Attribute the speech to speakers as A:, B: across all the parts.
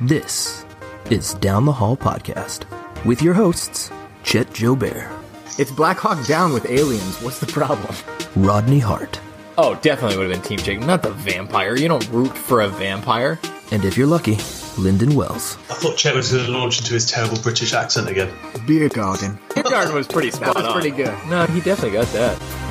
A: This is Down the Hall Podcast with your hosts, Chet Jobert,
B: It's Black Hawk Down with aliens. What's the problem?
A: Rodney Hart,
C: Oh, definitely would have been Team Jake, not the vampire. You don't root for a vampire.
A: and if you're lucky, Lyndon Wells.
D: I thought Chet was going to launch into his terrible British accent again.
B: Beer garden.
C: Beer garden was pretty spot
B: That was
C: on.
B: pretty good.
C: No, he definitely got that.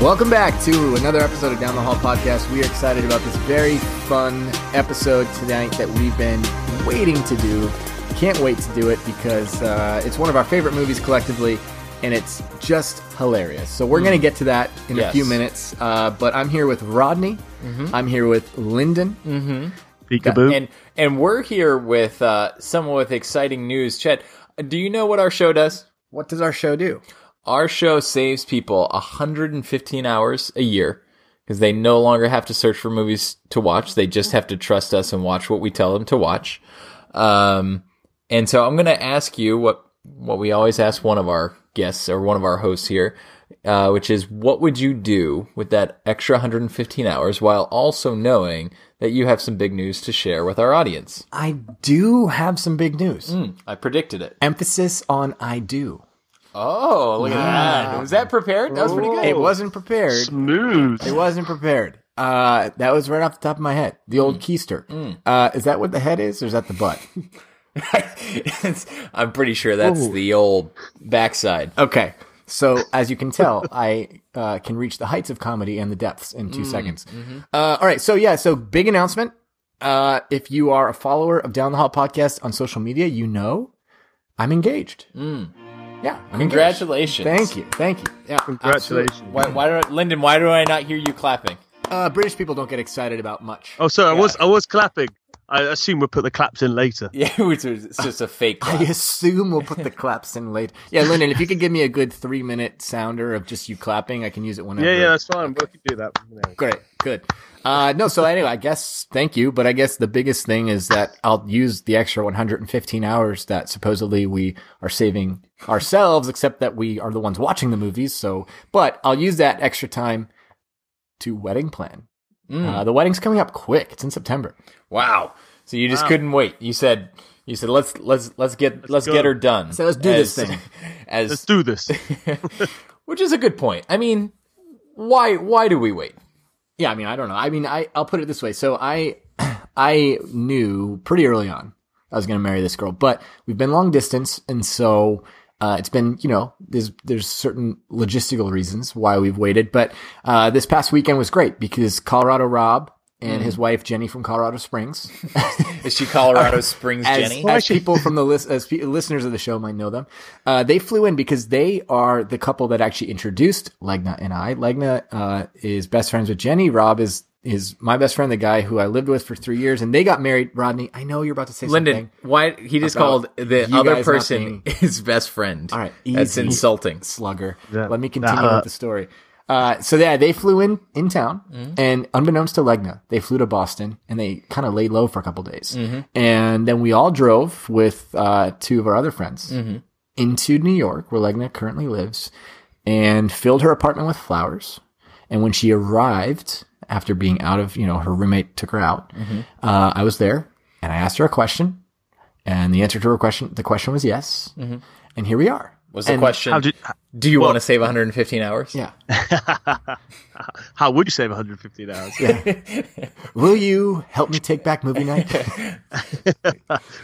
B: Welcome back to another episode of Down the Hall Podcast. We are excited about this very fun episode tonight that we've been waiting to do. Can't wait to do it because uh, it's one of our favorite movies collectively, and it's just hilarious. So we're going to get to that in a few minutes. Uh, but I'm here with Rodney. I'm here with Lyndon.
E: Peekaboo.
C: And and we're here with uh, someone with exciting news. Chet, do you know what our show does?
B: What does our show do?
C: Our show saves people 115 hours a year because they no longer have to search for movies to watch. They just have to trust us and watch what we tell them to watch. Um, and so I'm going to ask you what what we always ask one of our guests or one of our hosts here, uh, which is what would you do with that extra 115 hours while also knowing that you have some big news to share with our audience?
B: I do have some big news.
C: I predicted it.
B: Emphasis on I do.
C: Oh, look at that! Was that prepared? That was pretty good.
B: It wasn't prepared.
E: Smooth.
B: It wasn't prepared. Uh, that was right off the top of my head. The old keister. Uh, is that what the head is, or is that the butt?
C: It's- I'm pretty sure that's the old backside.
B: Okay. So as you can tell, I uh, can reach the heights of comedy and the depths in 2 seconds. Uh, all right. So yeah. So big announcement. Uh, if you are a follower of Down the Hall podcast on social media, you know I'm engaged. Yeah.
C: Congratulations!
B: Thank you. Thank you. Yeah.
E: Congratulations.
C: Why, why do I, Lyndon? Why do I not hear you clapping?
B: Uh, British people don't get excited about much.
E: Oh, sorry, I was I was clapping. I assume we'll put the claps in later.
C: Yeah, it's, it's just a fake.
B: I assume we'll put the claps in later. Yeah, Lyndon, if you could give me a good three minute sounder of just you clapping, I can use it whenever.
E: Yeah, yeah, that's fine. We can do that.
B: Great, good. Uh, no, so anyway, I guess thank you, but I guess the biggest thing is that I'll use the extra 115 hours that supposedly we are saving ourselves, except that we are the ones watching the movies. So, but I'll use that extra time to wedding plan. Uh, the wedding's coming up quick. It's in September.
C: Wow! So you just couldn't wait. You said you said let's let's let's get let's,
E: go.
C: get her done.
B: So let's do this thing.
C: As
E: Let's do this.
C: which is a good point. I mean, why why do we wait?
B: Yeah, I mean, I don't know. I mean, I I'll put it this way. So I I knew pretty early on I was going to marry this girl, but we've been long distance, and so uh, it's been you know there's there's certain logistical reasons why we've waited. But uh, this past weekend was great because Colorado Rob and his wife Jenny from Colorado Springs,
C: Is she Colorado Springs
B: as,
C: Jenny?
B: as people from the list as pe- listeners of the show might know them, uh, they flew in because they are the couple that actually introduced Legna and I. Legna uh, is best friends with Jenny. Rob is is my best friend, the guy who I lived with for three years, and they got married. Rodney, I know you're about to say
C: Lyndon,
B: something.
C: why he just called the other person
B: being-
C: his best friend?
B: All right,
C: that's insulting.
B: slugger.
E: Yeah,
B: Let me
E: that
B: continue with the story. Uh, so yeah, they flew in in town, and unbeknownst to Legna, they flew to Boston, and they kind of laid low for a couple days, and then we all drove with uh, two of our other friends into New York, where Legna currently lives, and filled her apartment with flowers. And when she arrived, after being out of, you know, her roommate took her out, uh, I was there, and I asked her a question, and the answer to her question, the question was yes, and here we are.
C: Was the
B: And-
C: question?
E: How did
C: do you
E: well-
C: want to save 115 hours?
B: Yeah.
E: how would you save 115 hours?
B: Will you help me take back movie night?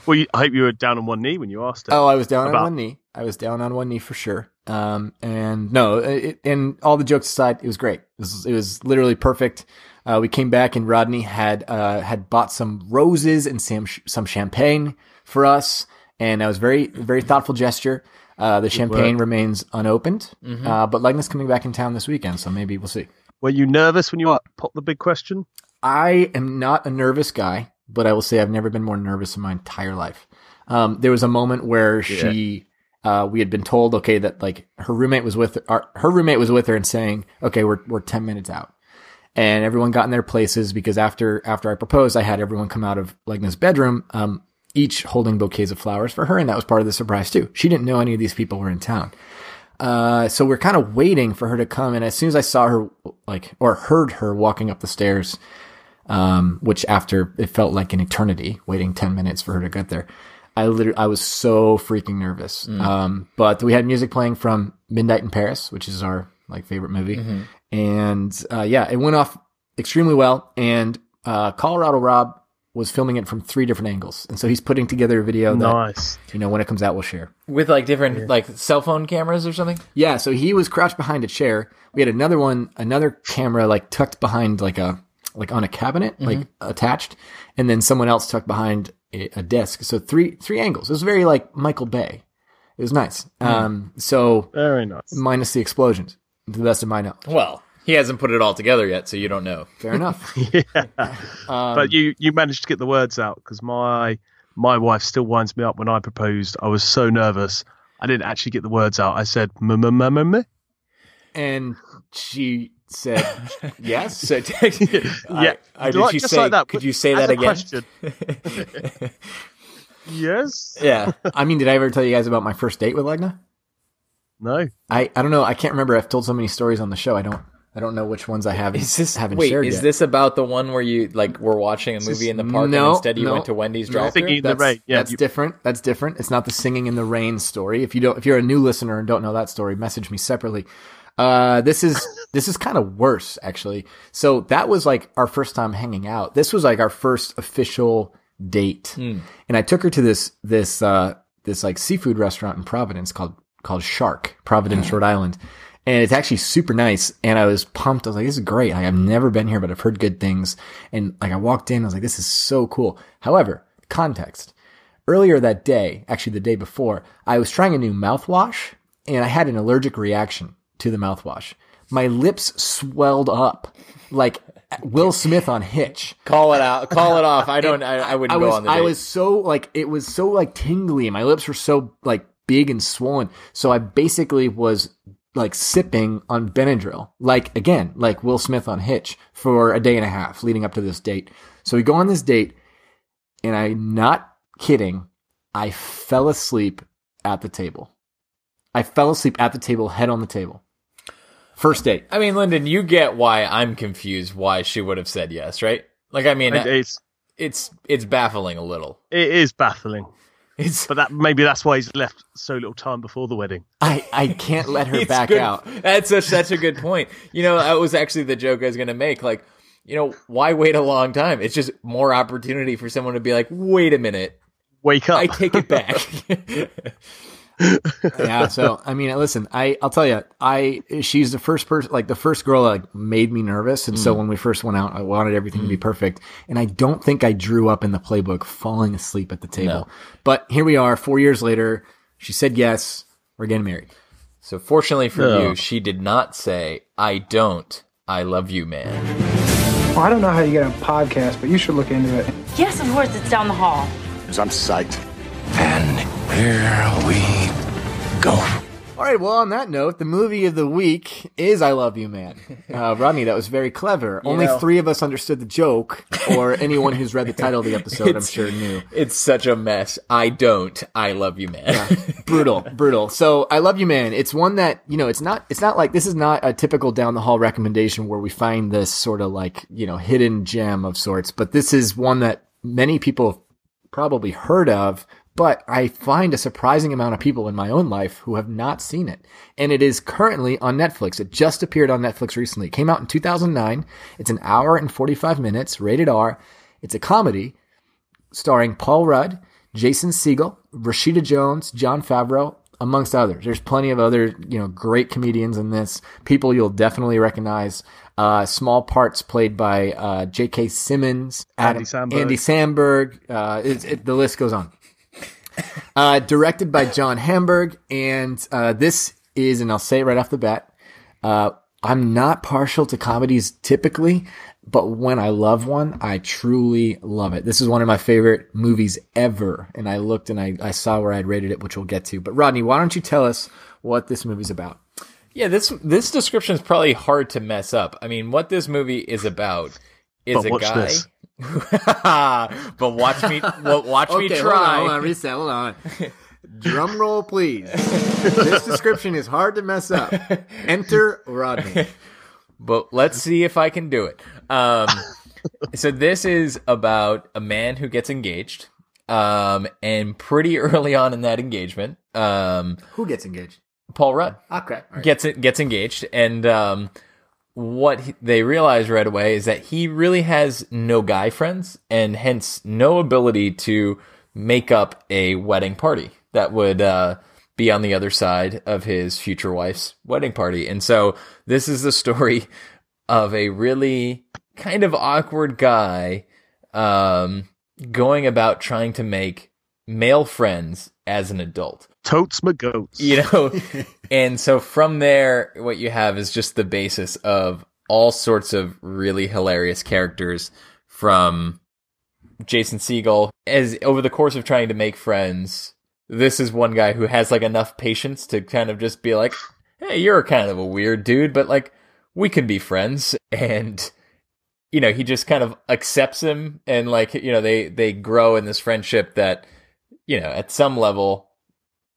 E: Well, you, I hope you were down on one knee when you asked her.
B: oh, I was down on one knee. I was down on one knee for sure. Um, and no, it, and all the jokes aside, it was great. It was, it was literally perfect. Uh, we came back and Rodney had, uh, had bought some roses and some, some champagne for us. And that was very, very thoughtful gesture. Uh, the champagne remains unopened. Uh, but Legna's coming back in town this weekend. So maybe we'll see.
E: Were you nervous when you popped the big question?
B: I am not a nervous guy, but I will say I've never been more nervous in my entire life. Um, there was a moment where she, uh, we had been told, okay, that like her roommate was with our, her roommate was with her and saying, okay, we're, we're 10 minutes out. And everyone got in their places because after, after I proposed, I had everyone come out of Legna's bedroom, um, each holding bouquets of flowers for her. And that was part of the surprise too. She didn't know any of these people were in town. Uh, so we're kind of waiting for her to come. And as soon as I saw her, like, or heard her walking up the stairs, um, which after it felt like an eternity waiting 10 minutes for her to get there. I literally, I was so freaking nervous. Um, but we had music playing from Midnight in Paris, which is our like favorite movie. And, uh, yeah, it went off extremely well. And, uh, Colorado Rob was filming it from three different angles. And so he's putting together a video that,
E: Nice.
B: you know, when it comes out, we'll share.
C: With like different like cell phone cameras or something.
B: Yeah, so he was crouched behind a chair. We had another one, another camera like tucked behind like a like on a cabinet, like attached, and then someone else tucked behind a, a desk. So three three angles. It was very like Michael Bay. It was nice. Um, so
E: Very nice.
B: minus the explosions, to the best of my knowledge.
C: Well, he hasn't put it all together yet, so you don't know.
B: Fair enough.
E: Yeah, um, but you you managed to get the words out because my my wife still winds me up when I proposed. I was so nervous. I didn't actually get the words out. I said "m m m m m."
B: and she said yes.
C: So,
E: Yeah,
C: I, I, did
E: like-
C: you
E: just
C: say?
E: like that.
C: Could you say that again?
E: yes.
C: yeah.
B: I mean, did I ever tell you guys about my first date with Legna?
E: No.
B: I, I don't know. I can't remember. I've told so many stories on the show. I don't I don't know which ones I haven't
C: Is this
B: haven't
C: wait?
B: shared
C: Is
B: yet.
C: this about the one where you like were watching a movie in the park
B: No,
C: and instead you
B: no,
C: went to Wendy's
B: no.
C: drive
E: Thinking in
B: that's,
E: rain. Yeah,
B: that's
E: you-
B: different. That's different. It's not the singing in the rain story. If you don't, if you're a new listener and don't know that story, message me separately. Uh, this is this is kind of worse actually. So that was like our first time hanging out. This was like our first official date, and I took her to this this uh this like seafood restaurant in Providence called called Shark, Providence, Rhode Island. And it's actually super nice. And I was pumped. I was like, this is great. Like, I've never been here, but I've heard good things. And like, I walked in, I was like, this is so cool. However, context. Earlier that day, actually the day before, I was trying a new mouthwash and I had an allergic reaction to the mouthwash. My lips swelled up like Will Smith on Hitch.
C: Call it out. Call it off. I don't. I, I wouldn't
B: I
C: go
B: was,
C: on the
B: I
C: date.
B: was so like it was so like tingly. My lips were so like big and swollen. So I basically was like sipping on Benadryl, like again, like Will Smith on Hitch for a day and a half leading up to this date. So we go on this date, and I'm not kidding. I fell asleep at the table. I fell asleep at the table, head on the table. First date.
C: I mean, Lyndon, you get why I'm confused. Why she would have said yes, right? Like, I mean,
E: it's
C: it's it's baffling a little.
E: it is baffling.
C: It's
E: But that maybe that's why he's left so little time before the wedding.
B: I, I can't let her back
C: good-
B: out.
C: That's such such a good point. You know, that was actually the joke I was going to make. Like, you know, why wait a long time? It's just more opportunity for someone to be like, "Wait a minute,
E: Wake up.
C: I take it back."
B: yeah. So I mean, listen, I I'll tell you, I she's the first person, like the first girl, that like made me nervous, and so mm. when we first went out, I wanted everything to be mm. perfect, and I don't think I drew up in the playbook falling asleep at the table.
C: No.
B: But here we are, four years later. She said yes. We're getting married.
C: so, fortunately for
E: Yeah.
C: you, she did not say, "I don't. I love you, man."
F: Well, I don't know how you get a podcast, but you should look into it.
G: Yes, of course, it's down the hall.
H: Because I'm psyched.
A: And here we go.
B: All right. Well, on that note, the movie of the week is "I Love You, Man." Uh, Rodney, that was very clever. Only
C: know-
B: three of us understood the joke, or anyone who's read the title of the episode, I'm sure knew.
C: It's such a mess. I don't. I love you, man.
B: brutal, brutal. So I love you, man. It's one that you know. It's not. It's not like this is not a typical down the hall recommendation where we find this sort of like you know hidden gem of sorts. But this is one that many people have probably heard of. But I find a surprising amount of people in my own life who have not seen it. And it is currently on Netflix. It just appeared on Netflix recently. It came out in 2009. It's an hour and 45 minutes, rated R. It's a comedy starring Paul Rudd, Jason Segel, Rashida Jones, Jon Favreau, amongst others. There's plenty of other, you know, great comedians in this. People you'll definitely recognize. Uh, small parts played by uh, J.K. Simmons,
E: Andy
B: Adam-
E: Samberg.
B: Andy Samberg. Uh, it's it, the list goes on. Uh, directed by John Hamburg, and uh, this is, and I'll say it right off the bat, uh, I'm not partial to comedies typically, but when I love one, I truly love it. This is one of my favorite movies ever, and I looked and I, I saw where I'd rated it, which we'll get to. But Rodney, why don't you tell us what this movie's about?
C: Yeah, this this description is probably hard to mess up. I mean, what this movie is about is
E: But
C: a guy.
E: this.
C: but watch me, watch me try.
B: Hold on, reset, hold on. Drum roll, please. this description is hard to mess up. Enter Rodney.
C: but let's see if I can do it. Um, so this is about a man who gets engaged, um, and pretty early on in that engagement, um,
B: Who gets engaged?
C: Paul Rudd
B: Okay. all right.
C: gets it gets engaged, and um, what he, they realize right away is that he really has no guy friends, and hence no ability to make up a wedding party that would uh, be on the other side of his future wife's wedding party. And so this is the story of a really kind of awkward guy um, going about trying to make male friends as an adult
E: Totes my goats.
C: you know and so from there what you have is just the basis of all sorts of really hilarious characters from Jason Segel as over the course of trying to make friends this is one guy who has like enough patience to kind of just be like hey you're kind of a weird dude but like we can be friends and you know he just kind of accepts him and like you know they they grow in this friendship that you know at some level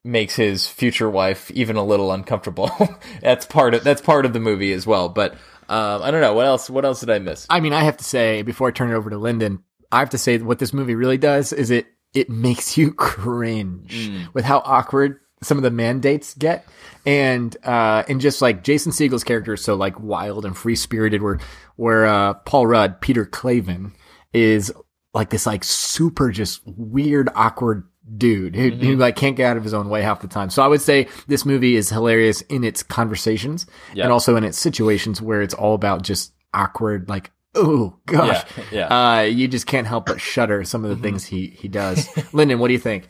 C: makes his future wife even a little uncomfortable. that's part of that's part of the movie as well. But um, I don't know what else. What else did I miss?
B: I mean, I have to say before I turn it over to Lyndon, I have to say what this movie really does is it it makes you cringe with how awkward some of the mandates get, and uh, and just like Jason Segel's character is so like wild and free spirited, where where uh, Paul Rudd, Peter Klaven, is like this like super just weird awkward dude who, who like can't get out of his own way half the time. So I would say this movie is hilarious in its conversations
C: Yeah.
B: and also in its situations where it's all about just awkward like oh gosh
C: Yeah, yeah.
B: uh you just can't help but shudder some of the things he he does. Lyndon, what do you think?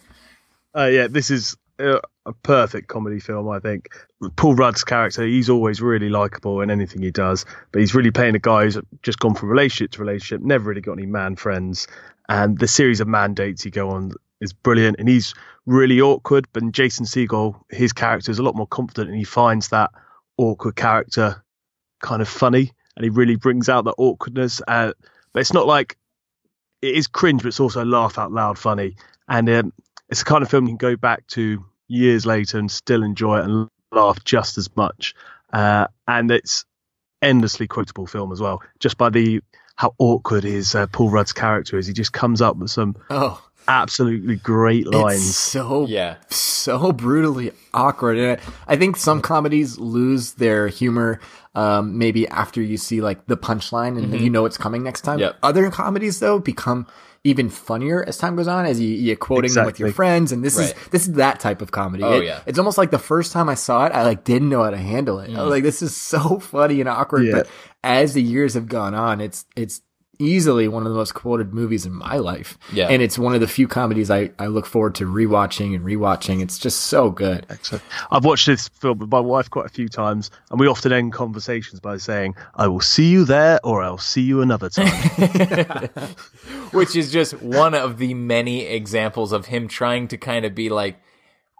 E: Uh, yeah, this is uh, a perfect comedy film, I think. Paul Rudd's character, he's always really likable in anything he does, but he's really playing a guy who's just gone from relationship to relationship, never really got any man friends. And the series of mandates he go on is brilliant, and he's really awkward. But Jason Segel, his character is a lot more confident, and he finds that awkward character kind of funny, and he really brings out the awkwardness. Uh, but it's not like it is cringe, but it's also laugh out loud funny. And um, it's the kind of film you can go back to years later and still enjoy it and laugh just as much. Uh, and it's endlessly quotable film as well, just by the how awkward his uh, Paul Rudd's character is. He just comes up with some
B: Oh,
E: absolutely great
B: it's
E: lines.
B: so
C: Yeah.
B: so brutally awkward. And I I think some comedies lose their humor um, maybe after you see like the punchline and you know it's coming next time.
C: Yep.
B: Other comedies though become even funnier as time goes on as you, you're quoting them with your friends and this
C: Right.
B: is this is that type of comedy.
C: Oh,
B: It-
C: yeah.
B: It's almost like the first time I saw it, I like didn't know how to handle it. I was like, this is so funny and awkward.
E: Yeah.
B: But as the years have gone on, it's it's easily one of the most quoted movies in my life.
C: Yeah.
B: And it's one of the few comedies I, I look forward to rewatching and rewatching. It's just so good.
E: So I've watched this film with my wife quite a few times, and we often end conversations by saying, "I will see you there, or I'll see you another time."
C: which is just one of the many examples of him trying to kind of be like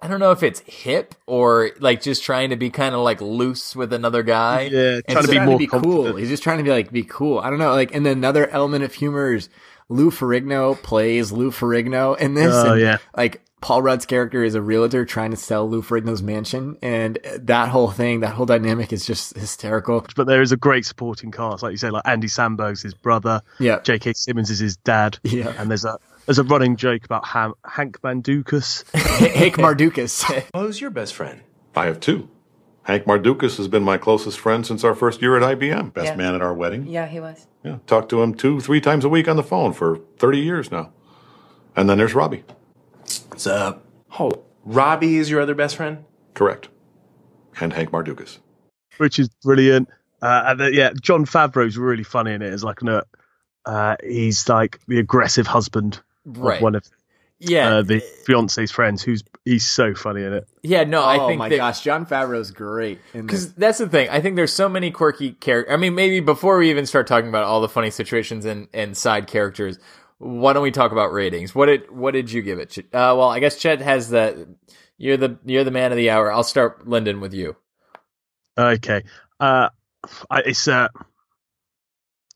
C: I don't know if it's hip or like just trying to be kind of like loose with another guy.
E: Yeah, trying to be
B: trying
E: more
B: to be cool. He's just trying to be like be cool. I don't know. Like, and then another element of humor is Lou Ferrigno plays Lou Ferrigno in this.
E: Oh,
B: and,
E: yeah.
B: Like Paul Rudd's character is a realtor trying to sell Lou Ferrigno's mansion, and that whole thing, that whole dynamic is just hysterical.
E: but there is a great supporting cast, like you say, like Andy Samberg's his brother,
B: Yeah.
E: J.K. Simmons is his dad,
B: Yeah.
E: and there's a there's a running joke about Ham, Hank Mandukas.
B: Hank Mardukas.
H: Who's your best friend?
I: I have two. Hank Mardukas has been my closest friend since our first year at IBM. Best
G: Yeah.
I: man at our wedding.
G: Yeah, he was.
I: Yeah, talked to him two, three times a week on the phone for 30 years now. And then there's Robbie.
H: What's up? Oh, Robbie is your other best friend?
I: Correct. And Hank Mardukas.
E: which is brilliant. Uh, and then, yeah, Jon Favreau's really funny in it as like an, uh, he's like the aggressive husband
C: Right.
E: of one of
C: Yeah.
E: uh, the fiance's friends. Who's he's so funny in it.
C: yeah, no, I
B: oh
C: think
B: my
C: that,
B: gosh, Jon Favreau's great.
C: Because that's the thing. I think there's so many quirky characters. I mean, maybe before we even start talking about all the funny situations and, and side characters, why don't we talk about ratings? What did what did you give it? Uh, well, I guess Chet has the. You're the you're the man of the hour. I'll start Lyndon with you.
E: Okay, uh, I, it's uh,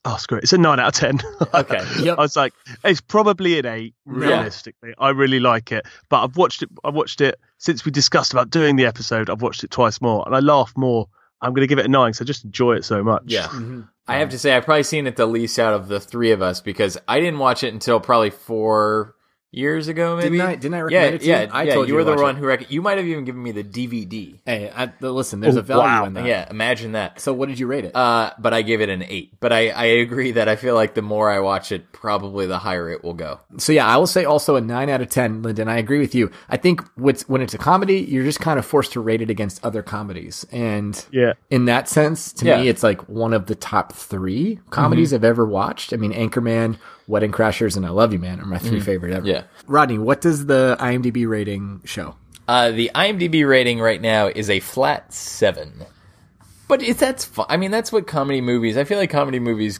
E: oh, screw it. It's a nine out of ten.
C: Okay.
B: Yep.
E: I was like, it's probably an eight. Realistically, I really like it, but I've watched it. I've watched it since we discussed about doing the episode. I've watched it twice more, and I laugh more I'm going to give it a nine because I just enjoy it so much.
C: Yeah. Mm-hmm. I have to say, I've probably seen it the least out of the three of us because I didn't watch it until probably four years ago, maybe.
B: Didn't I- didn't I
C: yeah,
B: recommend it to you?
C: yeah,
B: I
C: yeah,
B: told
C: you
B: you
C: were the one
B: it.
C: who rec- You might have even given me the DVD.
B: Hey, I, listen, there's
E: Oh,
B: a value
E: wow.
B: in that.
C: Yeah, imagine that.
B: So what did you rate it?
C: Uh, but I gave it an eight. But I, I agree that I feel like the more I watch it, probably the higher it will go.
B: so yeah, I will say also a nine out of ten, Lyndon. I agree with you. I think what's, when it's a comedy, you're just kind of forced to rate it against other comedies, and
E: Yeah.
B: in that sense, to
C: Yeah. Mm-hmm.
B: me, it's like one of the top three comedies I've ever watched. I mean, Anchorman, Wedding Crashers, and I Love You Man are my 3 favorite ever.
C: Yeah.
B: Rodney, what does the IMDb rating show?
C: Uh, the IMDb rating right now is a flat seven. But it, that's fine. I mean, that's what comedy movies. I feel like comedy movies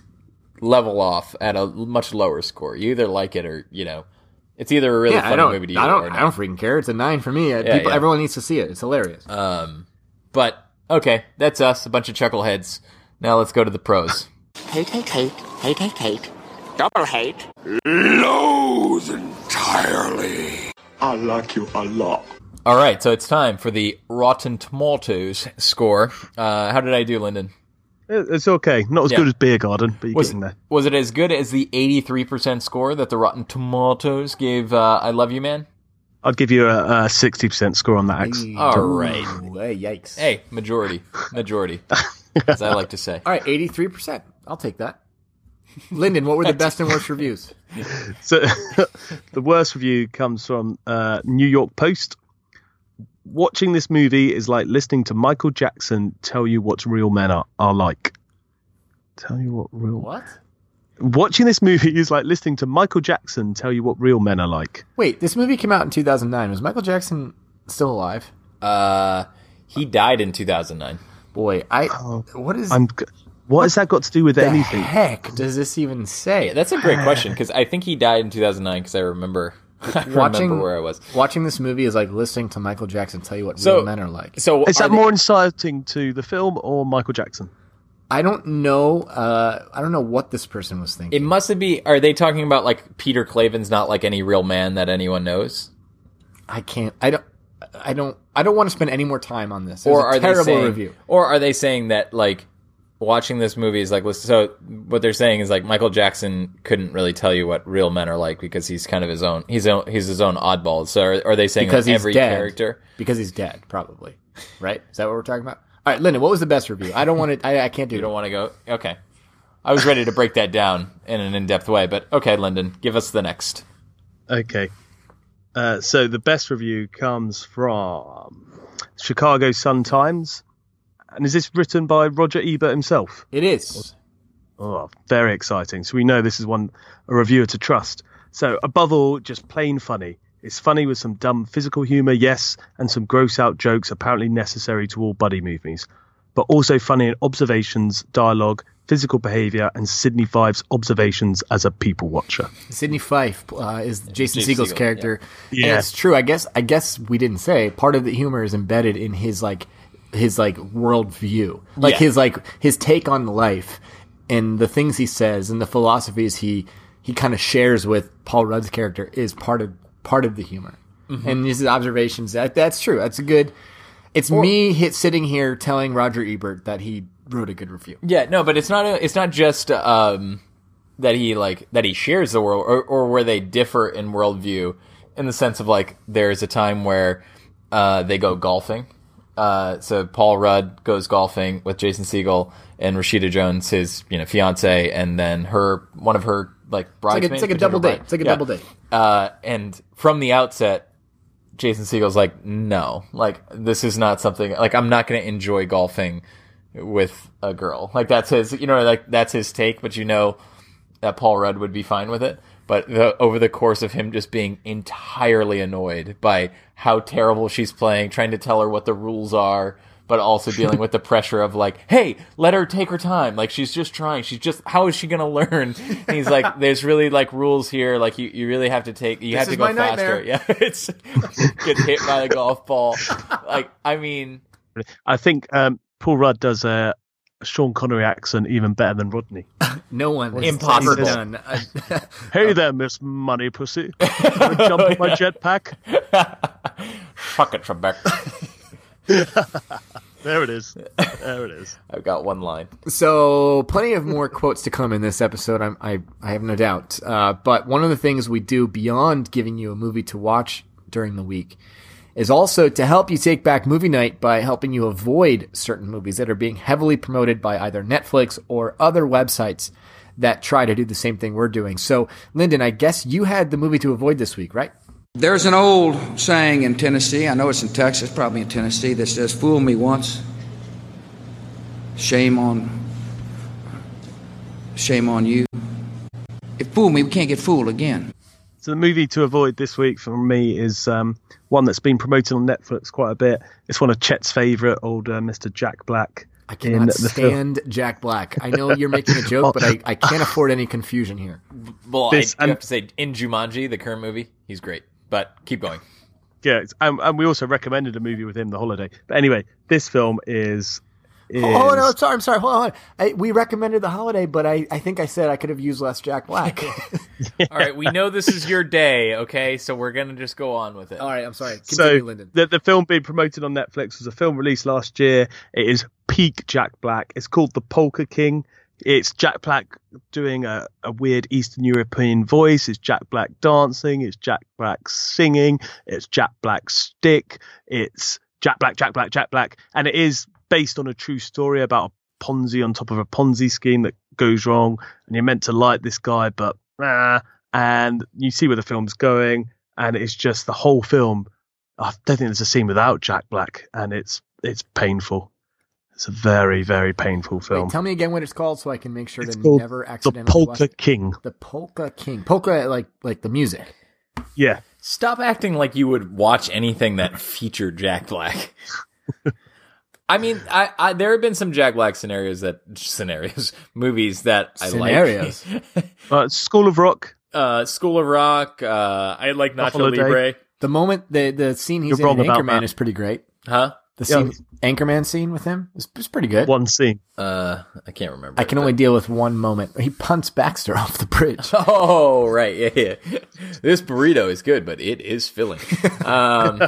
C: level off at a much lower score. You either like it or you know, it's either a really
B: yeah, I
C: funny
B: don't,
C: movie to you
B: I
C: or
B: don't,
C: not.
B: I don't freaking care. It's a nine for me. Uh,
C: Yeah,
B: People,
C: yeah.
B: everyone needs to see it. It's hilarious.
C: Um, but okay, that's us, a bunch of chuckleheads. Now let's go to the pros.
J: Hate, hate, hate, hate, hate, hate. Double hate.
K: Loathe entirely. I like you a lot.
C: All right, so it's time for the Rotten Tomatoes score. Uh, how did I do, Lyndon?
E: It's okay. Not as
C: Yeah.
E: good as Beer Garden, but you're
C: Was,
E: getting there.
C: was it as good as the 83% score that the Rotten Tomatoes gave uh, I Love You Man?
E: I'd give you a, a 60% score on that. X.
C: All right.
B: Ooh, hey, yikes.
C: Hey, majority. Majority, as I like to say.
B: All right, 83%. I'll take that. Lyndon, what were the best and worst reviews?
E: So the worst review comes from uh, New York Post. Watching this movie is like listening to Michael Jackson tell you what real men are, are like. Tell you what real.
B: What?
E: Watching this movie is like listening to Michael Jackson tell you what real men are like.
B: Wait, this movie came out in 2009. Was Michael Jackson still alive?
C: Uh, he died in 2009.
B: Boy, I. oh, what is.
E: I'm. G- What has that got to do with
B: the
E: anything?
B: heck does this even say?
C: That's a great question because I think he died in 2009 because I remember. I
B: watching
C: remember where I was.
B: Watching this movie is like listening to Michael Jackson tell you what
C: So-
B: real men are like.
C: So
E: Is
C: are
E: that
C: they-
E: more inciting to the film or Michael Jackson?
B: I don't know. Uh, I don't know what this person was thinking.
C: It must be. Are they talking about like Peter Klaven's not like any real man that anyone knows?
B: I can't. I don't. I don't. I don't want to spend any more time on this. It
C: or
B: was a
C: are
B: terrible
C: they saying,
B: review?
C: Or are they saying that like watching this movie is like so what they're saying is like Michael Jackson couldn't really tell you what real men are like because he's kind of his own he's own, he's his own oddball. So are, are they saying
B: Because
C: that
B: he's
C: every
B: dead.
C: character?
B: Because he's dead, probably. Right? Is that what we're talking about? All right, Lyndon. What was the best review? I don't want to. I, I can't do.
C: You
B: it.
C: don't want to go. Okay, I was ready to break that down in an in-depth way, but okay, Lyndon, give us the next.
E: Okay. Uh, so the best review comes from Chicago Sun Times. And is this written by Roger Ebert himself?
B: It is.
E: Oh, very exciting. So we know this is one a reviewer to trust. So above all, just plain funny. It's funny with some dumb physical humor, yes, and some gross out jokes apparently necessary to all buddy movies, but also funny in observations, dialogue, physical behavior, and Sydney Fife's observations as a people watcher.
B: Sydney Fife uh, is Jason
C: Jason
B: Segel's
C: Segel,
B: character.
E: yeah.
B: And it's true. I guess. I guess we didn't say part of the humor is embedded in his like his like worldview, like
C: Yeah.
B: his like his take on life and the things he says and the philosophies he he kind of shares with Paul Rudd's character is part of part of the humor.
C: Mm-hmm.
B: And his observations. That that's true. That's a good. It's me hit, sitting here telling Roger Ebert that he wrote a good review.
C: Yeah, no, but it's not. A, it's not just um, that he like that he shares the world, or, or where they differ in worldview, in the sense of like there's a time where uh, they go golfing. Uh, so Paul Rudd goes golfing with Jason Segel and Rashida Jones, his you know fiance, and then her one of her like
B: It's like
C: bridesmaids.
B: a, it's like a double date. It's like a
C: Yeah.
B: double date.
C: Uh, and from the outset, Jason Segel's like, no, like this is not something like I'm not going to enjoy golfing with a girl. Like that's his, you know, like that's his take. But you know that Paul Rudd would be fine with it. But the, over the course of him just being entirely annoyed by how terrible she's playing, trying to tell her what the rules are, but also dealing with the pressure of like, hey, let her take her time. Like she's just trying. She's just how is she gonna learn? And he's like, there's really like rules here. Like you, you really have to take. You
B: This
C: have to go faster.
B: nightmare.
C: Yeah, it's gets hit by the golf ball. Like I mean,
E: I think um, Paul Rudd does a Sean Connery accent even better than Rodney.
B: No one.
C: Impossible.
B: done.
E: Hey there, Miss Money Pussy. Wanna jump in my jetpack?
C: fuck it, Trebek.
E: There it is. There it is.
C: I've got one line.
B: So, plenty of more quotes to come in this episode. I'm, I I have no doubt. Uh, but one of the things we do beyond giving you a movie to watch during the week is also to help you take back movie night by helping you avoid certain movies that are being heavily promoted by either Netflix or other websites that try to do the same thing we're doing. So, Lyndon, I guess you had the movie to avoid this week, right?
L: There's an old saying in Tennessee, I know it's in Texas, probably in Tennessee, that says, Fool me once, shame on shame on you. If fool me, we can't get fooled again.
E: So the movie to avoid this week for me is um, one that's been promoted on Netflix quite a bit. It's one of Chet's favourite, old uh, Mr. Jack Black.
B: I cannot stand Jack Black. I know you're making a joke, but I, I can't afford any confusion here.
C: Well,
E: This-
C: I do
E: and-
C: have to say, in Jumanji, the current movie, he's great. But keep going.
E: Yeah, and, and we also recommended a movie with him, The Holiday. But anyway, this film is. Oh, is
B: Oh no, sorry, I'm sorry. Hold on. I, we recommended the holiday, but I, I think I said I could have used less Jack Black.
C: All right, we know this is your day, okay? So we're going to just go on with it.
B: All right, I'm sorry.
E: So
B: Lyndon.
E: the, the film being promoted on Netflix was a film released last year. It is peak Jack Black. It's called The Polka King. It's Jack Black doing a, a weird Eastern European voice. It's Jack Black dancing. It's Jack Black singing. It's Jack Black stick. It's Jack Black, Jack Black, Jack Black. And it is based on a true story about a Ponzi on top of a Ponzi scheme that goes wrong. And you're meant to like this guy, but ah, and you see where the film's going. And it's just the whole film I don't think there's a scene without Jack Black, and it's it's painful. It's a very very painful film.
B: Wait, tell me again what it's called so I can make sure
E: It's
B: to
E: called
B: never
E: the
B: accidentally watch
E: Polka
B: it.
E: King.
B: The Polka King. Polka like like the music.
E: Yeah,
C: Stop acting like you would watch anything that featured Jack Black. I mean, I, I there have been some Jack Black scenarios that scenarios movies that I
B: Scenarios.
C: like.
E: uh, School of Rock.
C: uh, School of Rock. Uh, I like
E: The
C: Nacho
E: Holiday.
C: Libre.
B: The moment the the scene he's
E: You're
B: in,
E: wrong about
B: Anchorman
E: that.
B: is pretty great.
C: Huh?
B: The
E: Yeah.
B: scene Anchorman scene with him is, is pretty good.
E: One scene.
C: Uh, I can't remember.
B: I can only deal with one moment. He punts Baxter off the bridge.
C: Oh right, yeah, yeah. This burrito is good, but it is filling. Um,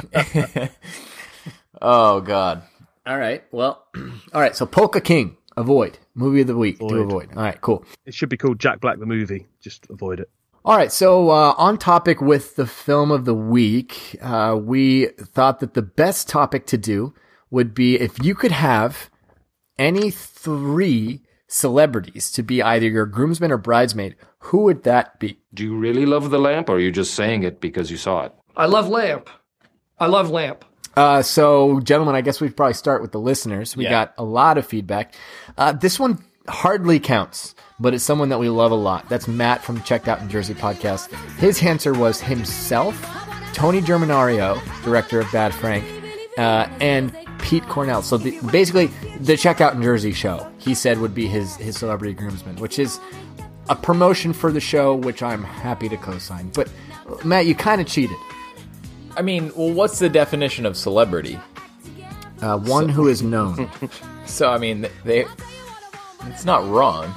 C: oh god.
B: All right. Well, all right. So Polka King, avoid movie of the week to
E: Avoid.
B: avoid. All right. Cool.
E: It should be called Jack Black the movie. Just avoid it.
B: All right, so uh, on topic with the film of the week, uh, we thought that the best topic to do would be if you could have any three celebrities to be either your groomsman or bridesmaid, who would that be?
M: Do you really love the lamp, or are you just saying it because you saw it?
N: I love Lamp. I love Lamp.
B: Uh, so, gentlemen, I guess we'd probably start with the listeners. We
C: Yeah.
B: got a lot of feedback. Uh, this one hardly counts, but it's someone that we love a lot. That's Matt from Checked Out in Jersey podcast. His answer was himself, Tony Germinario, director of Bad Frank, uh, and Pete Cornell. So the, basically, the Checked Out in Jersey show, he said would be his his celebrity groomsman, which is a promotion for the show, which I'm happy to co-sign. But Matt, you kind of cheated.
C: I mean, well, what's the definition of celebrity?
B: Uh, one who is known.
C: So I mean, they. It's not wrong.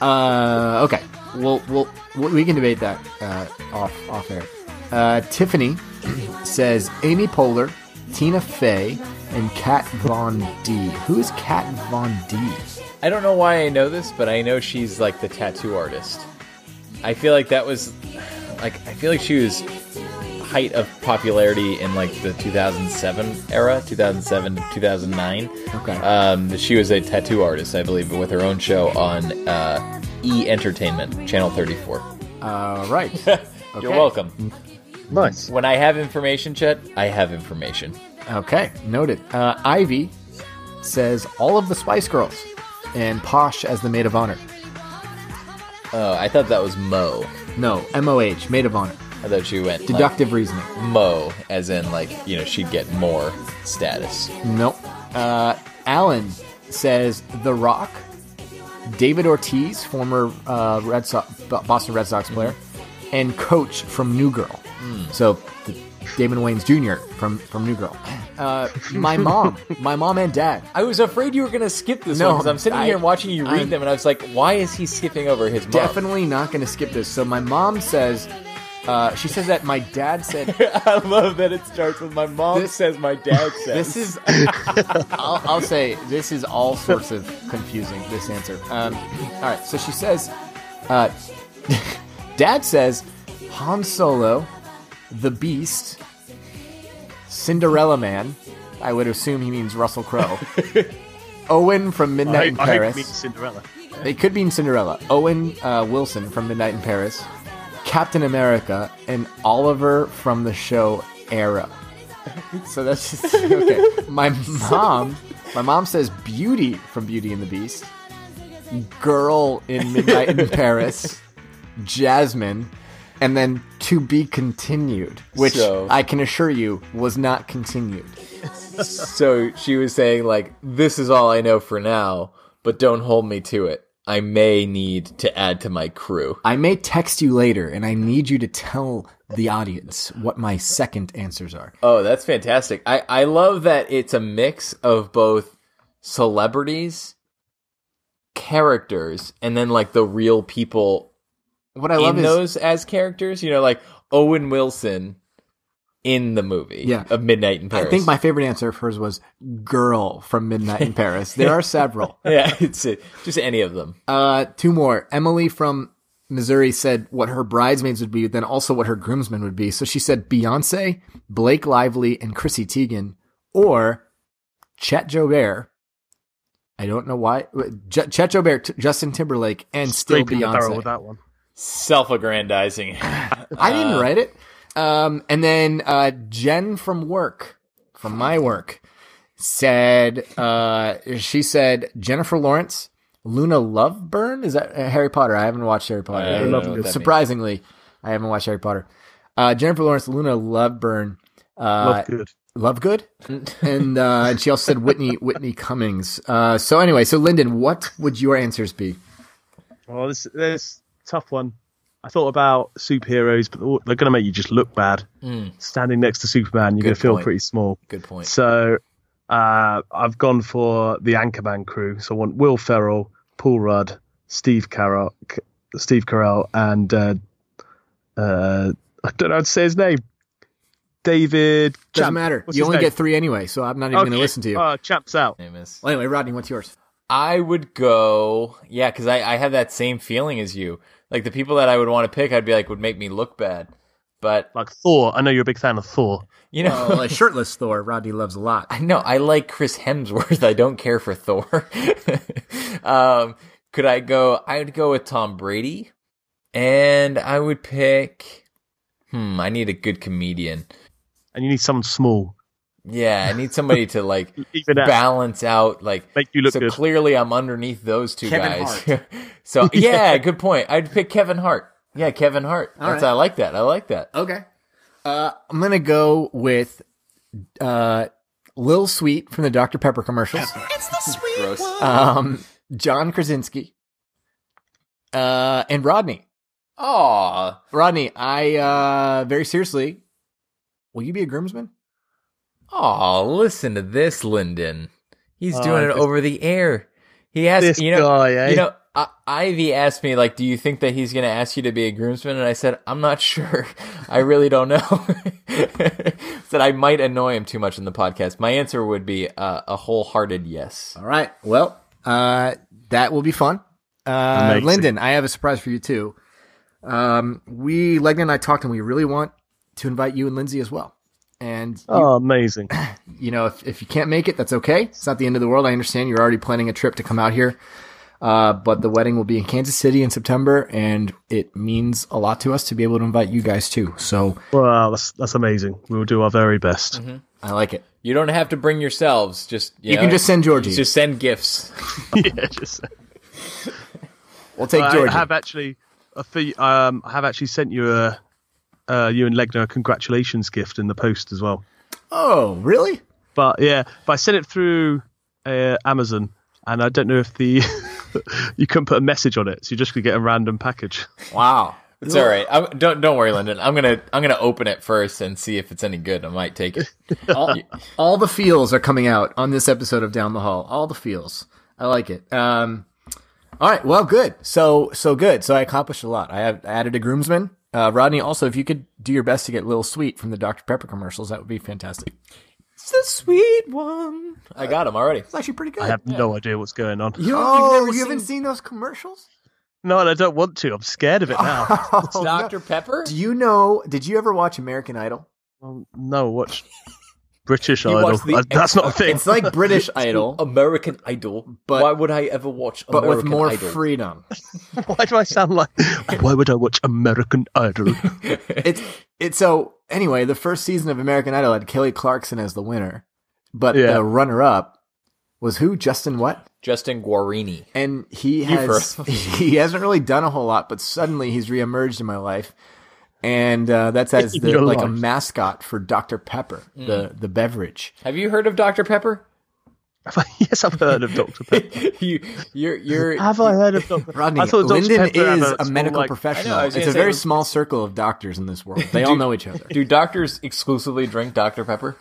B: Uh, okay. We'll, we'll, we can debate that uh, off off air. Uh, Tiffany says Amy Poehler, Tina Fey, and Kat Von D. Who is Kat Von D?
C: I don't know why I know this, but I know she's like the tattoo artist. I feel like that was like I feel like she was height of popularity in like the 2007 era, 2007 2009.
B: Okay.
C: Um, she was a tattoo artist, I believe, with her own show on uh, E Entertainment, Channel 34.
B: Uh, right.
C: You're welcome.
E: Nice.
C: When I have information, Chet, I have information.
B: Okay, noted. Uh, Ivy says all of the Spice Girls and Posh as the maid of honor.
C: Oh, I thought that was Mo.
B: No, M O H, maid of honor.
C: I thought she went like,
B: Deductive reasoning.
C: Mo, as in like you know she'd get more status.
B: Nope. Uh, Alan says The Rock, David Ortiz, former uh, Red Sox, Boston Red Sox player, and Coach from New Girl. So the, Damon Wayans Jr. from from New Girl. Uh, my mom, my mom and dad.
C: I was afraid you were going to skip this
B: No,
C: one because I'm sitting
B: I-
C: here and watching you read
B: I'm-
C: them, and I was like, why is he skipping over his mom?
B: Definitely not going to skip this. So my mom says Uh, she says that my dad said.
C: I love that it starts with my mom
B: This-
C: says my dad says.
B: This is. I'll, I'll say this is all sorts of confusing. This answer. Um, all right. So she says, uh, Dad says Han Solo, the Beast, Cinderella Man. I would assume he means Russell Crowe. Owen from Midnight
E: I,
B: in Paris.
E: it means Cinderella.
B: It could mean Cinderella. Owen uh, Wilson from Midnight in Paris, Captain America, and Oliver from the show Arrow. So that's just okay. My mom, my mom says Beauty from Beauty and the Beast, Girl in Midnight in Paris, Jasmine, and then To Be Continued, which
C: So-
B: I can assure you was not continued.
C: so she was saying like this is all I know for now, but don't hold me to it. I may need to add to my crew.
B: I may text you later, and I need you to tell the audience what my second answers are.
C: Oh, that's fantastic. I, I love that it's a mix of both celebrities, characters, and then like the real people
B: What I love
C: in
B: is
C: those as characters. You know, like Owen Wilson in the movie
B: Yeah.
C: of Midnight in Paris.
B: I think my favorite answer of hers was "Girl" from Midnight in Paris. There are several.
C: yeah, it's uh, just any of them.
B: Uh, two more. Emily from Missouri said what her bridesmaids would be, then also what her groomsmen would be. So she said Beyonce, Blake Lively, and Chrissy Teigen, or Chet Jobert. I don't know why. J- Chet Jobert, T- Justin Timberlake, and still
E: Scraping the barrel
B: Beyonce.
E: with that one.
C: Self-aggrandizing.
B: I didn't write it. Um, and then uh, Jen from work, from my work, said uh, she said Jennifer Lawrence, Luna Loveburn. Is that uh, Harry Potter? I haven't watched Harry Potter.
C: I don't know what that
B: Surprisingly, I haven't watched Harry Potter. Uh, Jennifer Lawrence, Luna Loveburn. Uh,
E: Love good.
B: Love good, and uh, and she also said Whitney Whitney Cummings. Uh, so anyway, so Lyndon, what would your answers be?
E: Well, this this tough one. I thought about superheroes, but they're going to make you just look bad.
C: Mm.
E: Standing next to Superman, you're going to feel
C: point.
E: pretty small.
C: Good point.
E: So uh, I've gone for the Anchorman crew. So I want Will Ferrell, Paul Rudd, Steve Carell, Steve Carell, and uh, uh, I don't know how to say his name. David.
B: Doesn't
E: Champ.
B: matter.
E: What's
B: you only
E: name?
B: get three anyway, so I'm not even going to listen to you.
E: Uh, Champ's out.
C: Name is.
B: well, anyway, Rodney, what's yours?
C: I would go, yeah, because I, I have that same feeling as you. Like the people that I would want to pick, I'd be like, would make me look bad. But
E: Like Thor. I know you're a big fan of Thor.
C: you know,
B: Well, a shirtless Thor, Rodney loves a lot.
C: I know I like Chris Hemsworth. I don't care for Thor. um, could I go? I would go with Tom Brady, and I would pick. Hmm, I need a good comedian.
E: And you need someone small.
C: Yeah, I need somebody to like
E: out.
C: balance out like
E: Make you look
C: so
E: good.
C: clearly I'm underneath those two
B: Kevin
C: guys. so yeah, good point. I'd pick Kevin Hart. Yeah, Kevin Hart. That's
B: right.
C: I like that. I like that.
B: Okay. Uh, I'm gonna go with uh, Lil Sweet from the Dr Pepper commercials.
C: It's the sweet Gross.
B: um, John Krasinski, uh, and Rodney.
C: Aw.
B: Rodney, I uh, very seriously, will you be a groomsman?
C: Aw, listen to this, Lyndon. He's
E: Oh,
C: doing it
E: this-
C: over the air. He asked, you know,
E: guy, eh?
C: you know, uh, Ivy asked me like, "Do you think that he's going to ask you to be a groomsman?" And I said, "I'm not sure. I really don't know." said I might annoy him too much in the podcast. My answer would be uh, a wholehearted yes.
B: All right. Well, uh, that will be fun. Uh, Lyndon, I have a surprise for you too. Um, we, Legna and I talked, and we really want to invite you and Lindsay as well. And you,
E: Oh, amazing.
B: you know, if, if you can't make it, that's okay. It's not the end of the world. I understand you're already planning a trip to come out here. Uh, but the wedding will be in Kansas City in September, and it means a lot to us to be able to invite you guys too. So
E: Wow, that's that's amazing. We will do our very best.
C: Mm-hmm.
B: I like it.
C: You don't have to bring yourselves. Just you,
B: You
C: know,
B: can just send Georgie.
C: Just send gifts.
E: yeah, just.
B: We'll take
E: I
B: Georgie.
E: have actually, a fee, um, I have actually sent you a, uh, you and Legna a congratulations gift in the post as well.
B: oh, really?
E: But yeah, but I sent it through uh, Amazon, and I don't know if the you couldn't put a message on it, so you're just gonna get a random package.
B: Wow.
C: It's all right. I'm, don't don't worry, Lyndon. I'm gonna I'm gonna open it first and see if it's any good. I might take it.
B: all, all the feels are coming out on this episode of Down the Hall. All the feels. I like it. Um, all right. Well, good. So, so good. So I accomplished a lot. I have added a groomsman. Uh, Rodney, also, if you could do your best to get Lil Sweet from the Dr. Pepper commercials, that would be fantastic.
C: It's the sweet one. I got him already.
B: It's actually pretty good.
E: I have no idea what's going on.
B: You,
C: Oh,
B: you
C: you've
B: haven't
C: seen-
B: seen those commercials?
E: No, and I don't want to. I'm scared of it now.
B: Oh, no.
C: Dr. Pepper?
B: Do you know? Did you ever watch American Idol?
E: Um, no, watch British
C: You
E: Idol.
C: watch the-
E: Uh, That's not a thing.
B: It's like British Idol,
C: American Idol.
B: But-
C: Why would I ever watch
B: but with more
C: Idol?
B: freedom.
E: Why do I sound like? Why would I watch American Idol?
B: it's it's so anyway. The first season of American Idol had Kelly Clarkson as the winner, but
E: Yeah.
B: the runner up was who? Justin what?
C: Justin Guarini.
B: And he has he hasn't really done a whole lot, but suddenly he's reemerged in my life, and uh, that's as the,
E: your
B: like a mascot for Dr Pepper, the the beverage.
C: Have you heard of Dr. Pepper?
E: yes, I've heard of Dr. Pepper.
C: you, you're, you're.
E: Have I heard of Dr.
B: Rodney,
E: I thought Dr.
B: Lyndon
E: Pepper
B: is
E: a
B: a medical
E: like-
B: professional.
C: Know,
B: it's a
C: say-
B: very small circle of doctors in this world. They all know each other.
C: Do doctors exclusively drink Dr. Pepper?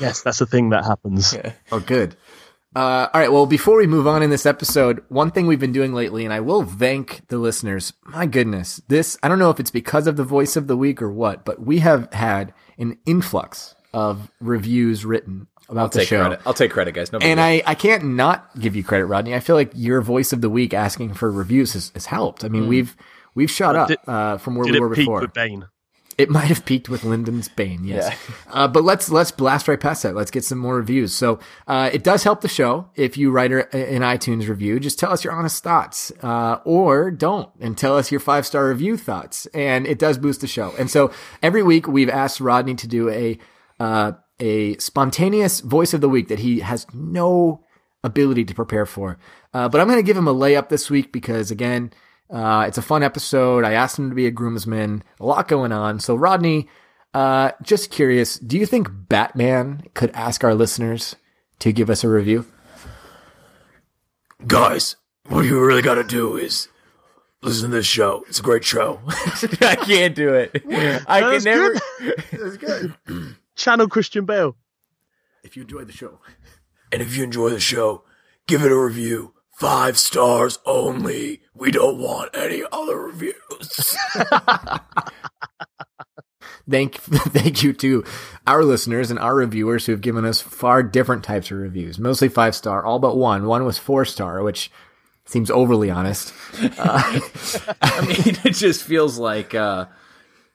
E: Yes, that's a thing that happens.
B: Oh, good. Uh, all right. Well, before we move on in this episode, one thing we've been doing lately, and I will thank the listeners. My goodness, this, I don't know if it's because of the voice of the week or what, but we have had an influx of reviews written about
C: I'll
B: the
C: take
B: show.
C: credit. I'll take credit, guys. No
B: And. I, I can't not give you credit, Rodney. I feel like your voice of the week asking for reviews has, has helped. I mean, we've, we've shot up,
E: Did-
B: uh, from where
E: Did
B: we
E: it
B: were
E: peak
B: before. It might have peaked with Lyndon's Bane, yes. Uh, but let's let's blast right past that. Let's get some more reviews. So uh, it does help the show if you write an iTunes review. Just tell us your honest thoughts, uh, or don't, and tell us your five star review thoughts, and it does boost the show. And so every week we've asked Rodney to do a uh, a spontaneous voice of the week that he has no ability to prepare for. Uh, but I'm going to give him a layup this week because again. Uh, it's a fun episode. I asked him to be a groomsman. A lot going on. So, Rodney, uh, just curious, do you think Batman could ask our listeners to give us a review?
A: Guys, what you really got to do is listen to this show. It's a great show.
C: I can't do it. I can never.
B: That's good.
E: Channel Christian Bale.
B: If you enjoy the show.
A: and if you enjoy the show, give it a review. Five stars only. We don't want any other reviews.
B: Thank, thank you to our listeners and our reviewers who have given us far different types of reviews, mostly five star, all but one. One was four star, which seems overly honest. Uh,
C: I mean, it just feels like, uh,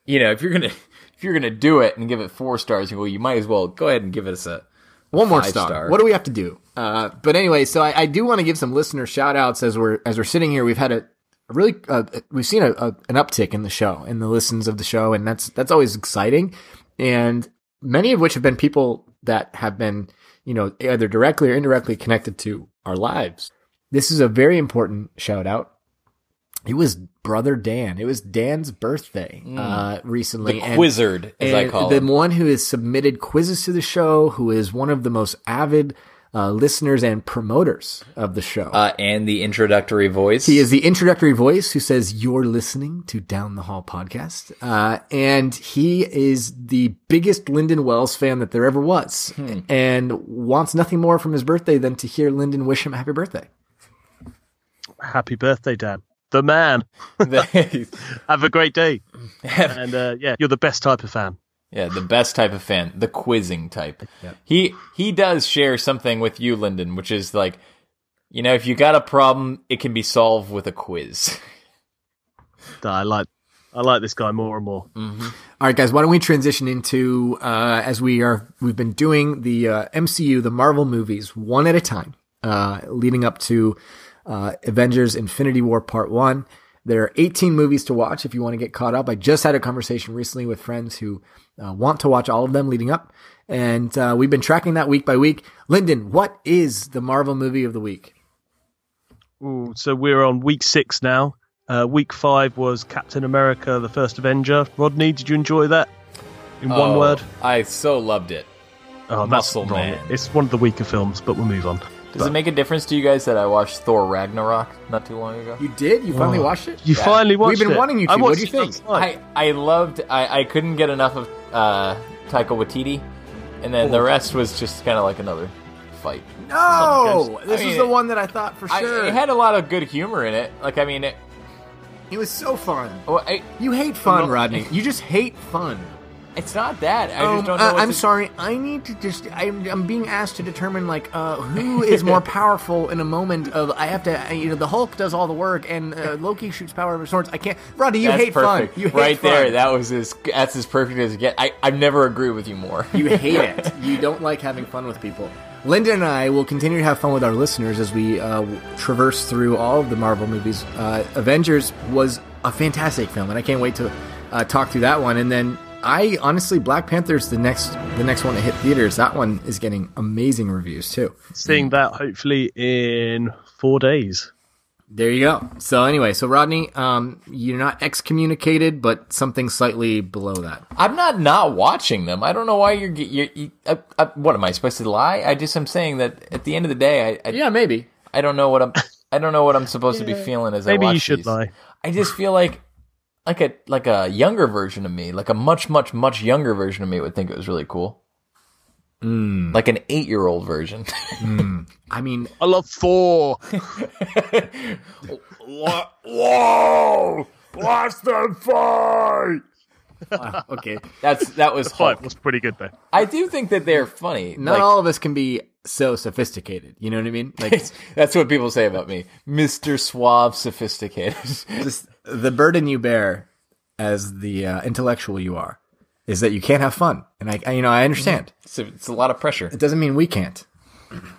C: you know, if you're gonna if you're gonna do it and give it four stars, well, you might as well go ahead and give us a
B: One more
C: five
B: star. What do we have to do? Uh, but anyway, so I, I do want to give some listener shout outs as we're as we're sitting here. We've had a, a really uh, we've seen a, a, an uptick in the show in the listens of the show, and that's that's always exciting. And many of which have been people that have been you know either directly or indirectly connected to our lives. This is a very important shout out. It was brother Dan. It was Dan's birthday uh, recently.
C: The Quizzard, as I
B: and
C: call
B: the
C: him.
B: one who has submitted quizzes to the show, who is one of the most avid uh, listeners and promoters of the show.
C: Uh, and the introductory voice.
B: he is the introductory voice who says, You're listening to Down the Hall podcast. Uh, and he is the biggest Lyndon Wells fan that there ever was
C: Hmm.
B: and wants nothing more from his birthday than to hear Lyndon wish him a happy birthday.
E: Happy birthday, Dan. The man. Have a great day. and uh, yeah, you're the best type of fan.
C: Yeah, the best type of fan, the quizzing type. He he does share something with you, Lyndon, which is like, you know, if you got a problem, it can be solved with a quiz.
E: I like I like this guy more and more.
B: All right, guys, why don't we transition into uh, as we are we've been doing the uh, MCU, the Marvel movies, one at a time, uh, leading up to uh, Avengers: Infinity War Part One. There are 18 movies to watch if you want to get caught up. I just had a conversation recently with friends who uh, want to watch all of them leading up, and uh, we've been tracking that week by week. Lyndon, what is the Marvel movie of the week?
E: Ooh, so we're on week six now. Uh, week five was Captain America: The First Avenger. Rodney, did you enjoy that? In one
C: Oh,
E: word.
C: I so loved it.
E: Oh, that's
C: Muscle
E: wrong.
C: Man.
E: It's one of the weaker films, but we'll move on.
C: Does it make a difference to you guys that I watched Thor Ragnarok not too long ago?
B: You did? You finally
E: Oh.
B: watched it?
E: You finally watched it.
B: We've been
E: it.
B: wanting you
E: I
B: to. What do you think?
C: I, I loved I, I couldn't get enough of uh, Taika Waititi, and then the rest was just kind of like another fight.
B: No,
C: I
B: this
C: mean,
B: is the one that I thought for
C: I-
B: sure.
C: it had a lot of good humor in it. Like I mean, it,
B: It was so fun.
C: Oh, I,
B: You hate fun,
C: No.
B: Rodney. You just hate fun.
C: It's not that. I
B: um,
C: just don't know.
B: Uh, I'm
C: to-
B: sorry. I need to just. I'm, I'm being asked to determine like uh, who is more powerful in a moment of. I have to. uh, You know, the Hulk does all the work, and uh, Loki shoots power with swords. I can't. Rodney, you
C: That's
B: hate
C: perfect.
B: fun. You hate
C: right
B: fun.
C: there. That was as that's as perfect as it get. I I never agree with you more.
B: You hate it. You don't like having fun with people. Lyndon and I will continue to have fun with our listeners as we uh, traverse through all of the Marvel movies. Uh, Avengers was a fantastic film, and I can't wait to uh, talk through that one. And then I honestly, Black Panther's the next the next one to hit theaters. That one is getting amazing reviews too.
E: Seeing that hopefully in four days.
B: There you go. So anyway, so Rodney, um, you're not excommunicated, but something slightly below that.
C: I'm not not watching them. I don't know why you're. you're you, uh, uh, what am I supposed to lie? I just am saying that at the end of the day, I, I
B: Yeah, maybe.
C: I don't know what I'm. I don't know what I'm supposed to be feeling as I
E: Maybe
C: watch
E: you should
C: these.
E: lie.
C: I just feel like like a like a younger version of me, like a much much much younger version of me would think it was really cool. Hmm. Like an eight year old version. Hmm.
B: I mean,
E: I love four.
A: Whoa! Blast them fight!
B: okay.
C: That's that was
E: Fight
C: Hulk.
E: was pretty good though.
C: I do think that they're funny.
B: Not
C: Like,
B: all of us can be so sophisticated. You know what I mean? Like
C: that's what people say about me, Mister Suave, sophisticated.
B: just the burden you bear as the uh, intellectual you are is that you can't have fun, and I, I you know, I understand.
C: it's, a, it's a lot of pressure.
B: It doesn't mean we can't.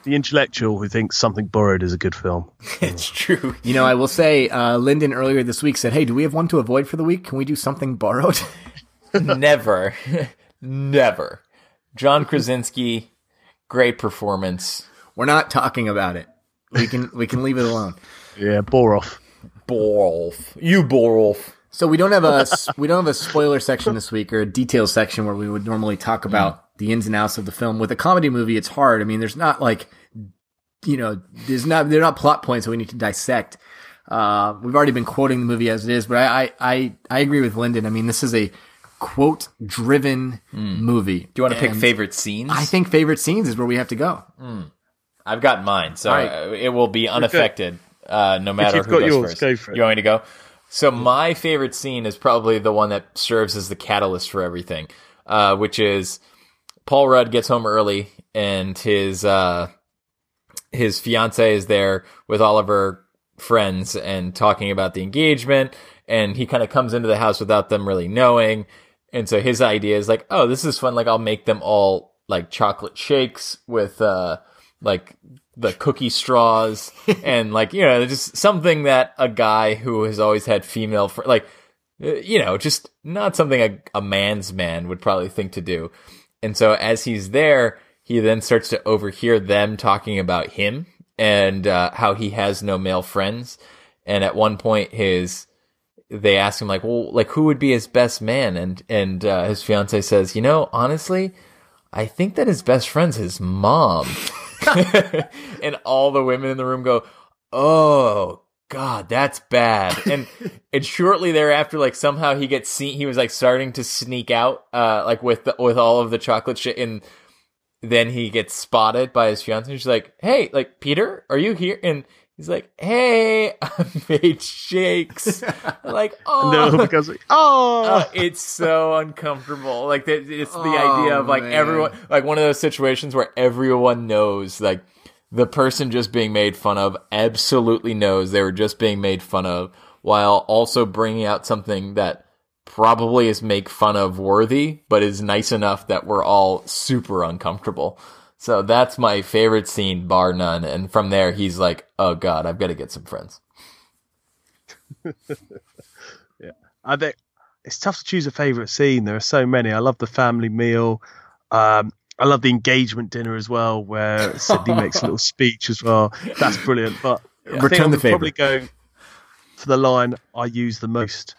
E: The intellectual who thinks something borrowed is a good film.
C: it's true.
B: You know, I will say, uh, Lyndon earlier this week said, "Hey, do we have one to avoid for the week? Can we do something borrowed?"
C: never, never. John Krasinski, great performance.
B: We're not talking about it. We can we can leave it alone.
E: Yeah, Boroff.
C: Borolf, you Borolf.
B: So we don't have a we don't have a spoiler section this week or a details section where we would normally talk about the ins and outs of the film. With a comedy movie, it's hard. I mean, there's not like you know, there's not they're not plot points that we need to dissect. Uh, we've already been quoting the movie as it is, but I I I, I agree with Lyndon. I mean, this is a quote driven movie.
C: Do you want to pick favorite scenes?
B: I think favorite scenes is where we have to go.
C: I've got mine, so
B: All right.
C: uh, it will be unaffected, uh, no matter who
E: got
C: goes
E: yours,
C: first.
E: go for it.
C: You want me to go? So my favorite scene is probably the one that serves as the catalyst for everything, uh, which is Paul Rudd gets home early and his uh, his fiance is there with all of her friends and talking about the engagement, and he kind of comes into the house without them really knowing, and so his idea is like, oh, this is fun. Like I'll make them all like chocolate shakes with uh like the cookie straws and like you know just something that a guy who has always had female fr- like uh, you know just not something a, a man's man would probably think to do and so as he's there he then starts to overhear them talking about him and uh, how he has no male friends and at one point his they ask him like well like who would be his best man and and uh, his fiance says you know honestly I think that his best friend's his mom. and all the women in the room go, "Oh God, that's bad." And and shortly thereafter, like somehow he gets seen. He was like starting to sneak out, uh, like with the, with all of the chocolate shit, and then he gets spotted by his fiance. She's like, "Hey, like Peter, are you here?" And he's like, "Hey, I made shakes." like, oh,
E: No, because oh,
C: uh, it's so uncomfortable. Like that, it's the
B: Oh,
C: idea of like
B: man.
C: everyone, like one of those situations where everyone knows, like the person just being made fun of absolutely knows they were just being made fun of, while also bringing out something that probably is make fun of worthy, but is nice enough that we're all super uncomfortable. So that's my favorite scene, bar none. And from there, he's like, "Oh God, I've got to get some friends."
E: Yeah, I think it's tough to choose a favorite scene. There are so many. I love the family meal. Um, I love the engagement dinner as well, where Sydney makes a little speech as well. That's brilliant. But I think
B: Return
E: I'm
B: the
E: gonna probably go for the line I use the most,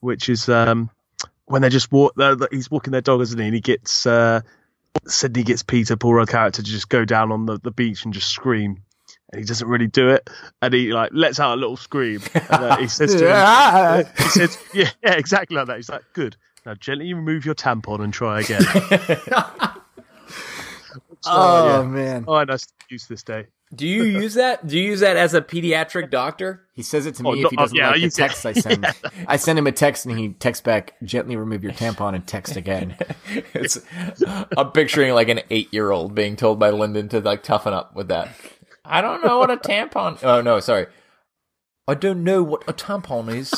E: which is um, when they just walk. they're- they're- He's walking their dog, isn't he? And he gets uh, Sydney gets Peter, Paul character, to just go down on the, the beach and just scream. And he doesn't really do it, and he like lets out a little scream. And, uh, he says to him, he says, yeah, yeah, exactly like that. He's like, good. Now gently remove your tampon and try again.
B: Oh
E: yeah.
B: man.
E: Oh, nice to use this day.
C: Do you use that? Do you use that as a pediatric doctor?
B: He says it to oh, me
E: Oh,
B: if he doesn't
E: oh, yeah,
B: like the
E: you can-
B: text I send. I send him a text and he texts back, "Gently remove your tampon and text again."
C: It's, I'm picturing like an eight year old being told by Lyndon to like toughen up with that. I don't know what a tampon. Oh no, sorry. I don't know what a tampon is.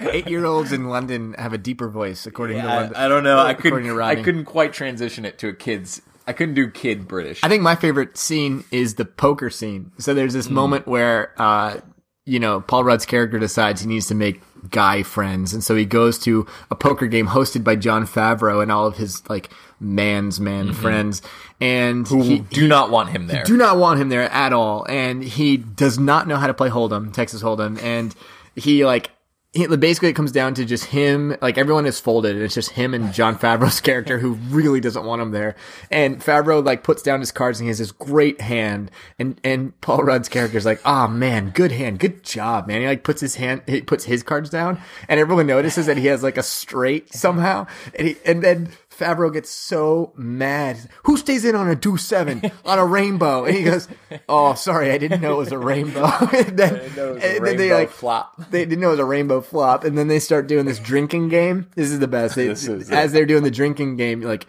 B: Eight year olds in London have a deeper voice, according to Lyndon.
C: I don't know. I couldn't. I couldn't quite transition it to a kid's. I couldn't do kid British.
B: I think my favorite scene is the poker scene. So there's this moment where, uh, you know, Paul Rudd's character decides he needs to make guy friends. And so he goes to a poker game hosted by Jon Favreau and all of his, like, man's man friends. And
C: Who
B: he,
C: do not want him there.
B: do not want him there at all. And he does not know how to play Hold'em, Texas Hold'em. And he like, he, basically it comes down to just him, like everyone is folded and it's just him and Jon Favreau's character who really doesn't want him there. And Favreau like puts down his cards and he has this great hand and, and Paul Rudd's character is like, oh man, good hand. Good job, man. He like puts his hand, he puts his cards down and everyone notices that he has like a straight somehow. And he, and then Favreau gets so mad. Who stays in on a deuce seven on a rainbow? And he goes, "Oh, sorry, I didn't know it was a rainbow." and then, and then they like
C: flop.
B: They didn't know it was a rainbow flop. And then they start doing this drinking game. This is the best. They,
C: This is
B: as they're doing the drinking game, like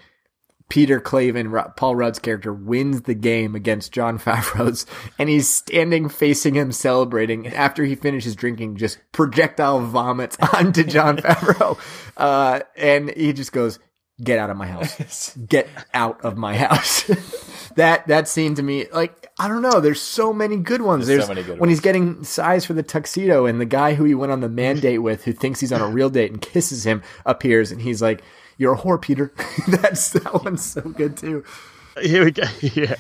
B: Peter Klaven, Paul Rudd's character, wins the game against Jon Favreau's, and he's standing facing him, celebrating. And after he finishes drinking, just projectile vomits onto Jon Favreau, uh, and he just goes, "Get out of my house! Get out of my house!" that that scene to me, like I don't know. There's so many good ones.
C: There's
B: There's,
C: so many good
B: when
C: ones.
B: he's getting size for the tuxedo, and the guy who he went on the man date with, who thinks he's on a real date and kisses him, appears, and he's like, "You're a whore, Peter." That's that one's so good too.
E: Here we go. Yeah,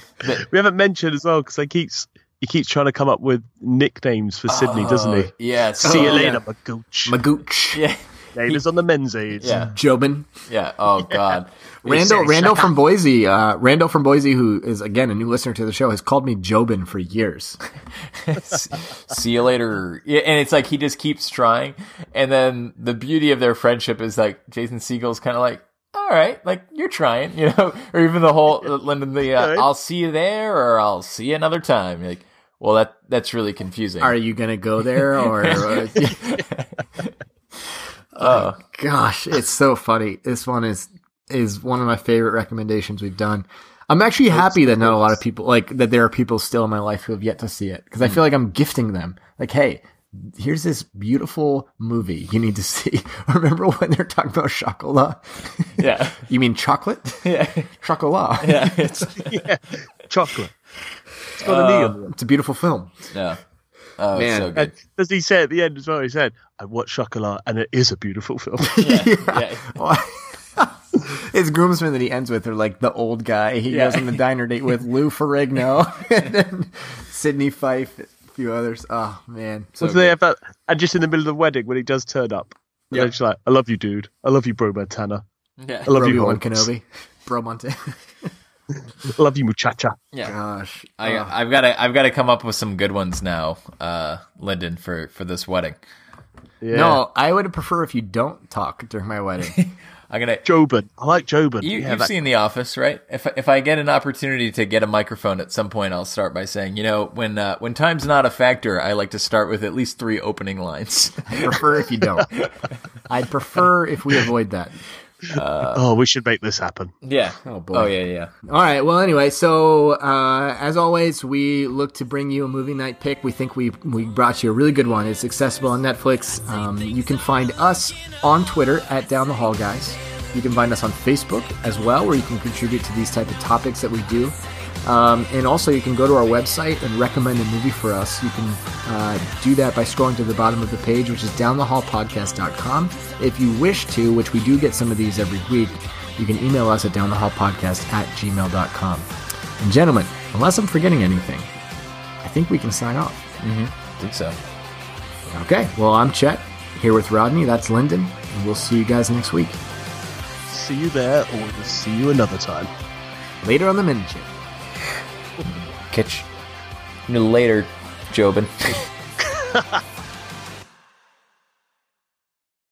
E: we haven't mentioned as well because he keeps he keeps trying to come up with nicknames for Sydney, doesn't he?
C: Oh, yeah.
E: See you
B: Oh,
E: later,
B: yeah.
E: Magooch.
B: Magooch.
C: Yeah.
E: Gators on the men's aids.
C: Yeah.
B: Jobin.
C: Yeah. Oh God.
B: Randall
E: say,
B: Randall
E: "Shut
B: from Boise, uh, Randall from Boise, who is again a new listener to the show, has called me Jobin for years.
C: see you later. Yeah, and it's like he just keeps trying. And then the beauty of their friendship is like Jason Segel's kind of like, all right, like you're trying, you know, or even the whole Lyndon, the uh,
E: Good.
C: I'll see you there or I'll see you another time. You're like, well, that that's really confusing.
B: Are you gonna go there or? or
C: Oh, oh.
B: Gosh, it's so funny. This one is is one of my favorite recommendations we've done. I'm actually happy that not a lot of people like that. There are people still in my life who have yet to see it because I hmm. feel like I'm gifting them. Like, hey, here's this beautiful movie you need to see. Remember when they're talking about chocolat?
C: Yeah.
B: you mean chocolate?
C: Yeah.
B: Chocolat.
C: Yeah. It's,
E: yeah, chocolate. It's got an E.
B: It's a beautiful film.
C: yeah. Oh,
B: Man.
C: it's so good.
E: does he say at the end as well? He said, "I watched Chocolat, and it is a beautiful film."
C: Yeah.
B: His groomsmen that he ends with are like the old guy he
C: Yeah.
B: goes on the diner date with Lou Ferrigno and then Sydney Fife, a few others. Oh man,
E: So they have that, and just in the middle of the wedding when he does turn up,
B: Yeah.
E: yeah, she's like, "I love you, dude. I love you, Bro Montana.
C: Yeah.
E: I love
B: Obi
E: you,
B: Wan
E: Hawks.
B: Kenobi, Bro Monte.
E: I love you, muchacha."
C: Yeah.
B: Gosh,
C: I. I've got to I've got to come up with some good ones now, uh, Lyndon, for for this wedding.
E: Yeah.
B: no, I would prefer if you don't talk during my wedding.
C: I'm gonna.
E: Jobin. I like Jobin.
C: You,
E: yeah,
C: you've
E: that-
C: seen The Office, right? If if I get an opportunity to get a microphone at some point, I'll start by saying, you know, when uh, when time's not a factor, I like to start with at least three opening lines.
B: I prefer if you don't. I'd prefer if we avoid that.
E: Oh, we should make this happen.
C: yeah.
B: Oh, boy.
C: Oh yeah, yeah.
B: All right. Well, anyway, so uh, as always, we look to bring you a movie night pick. We think we we brought you a really good one. It's accessible on Netflix. Um, you can find us on Twitter at Down the Hall Guys. You can find us on Facebook as well, where you can contribute to these type of topics that we do. Um, and also, you can go to our website and recommend a movie for us. You can uh, do that by scrolling to the bottom of the page, which is downthehallpodcast.com. If you wish to, which we do get some of these every week, you can email us at downthehallpodcast at gmail.com. And gentlemen, unless I'm forgetting anything, I think we can sign off.
C: I think so.
B: Okay, well, I'm Chet, here with Rodney, that's Lyndon, and we'll see you guys next week.
E: See you there, or we'll see you another time.
B: Later on the Minute Chip.
C: Catch you later, Jobin.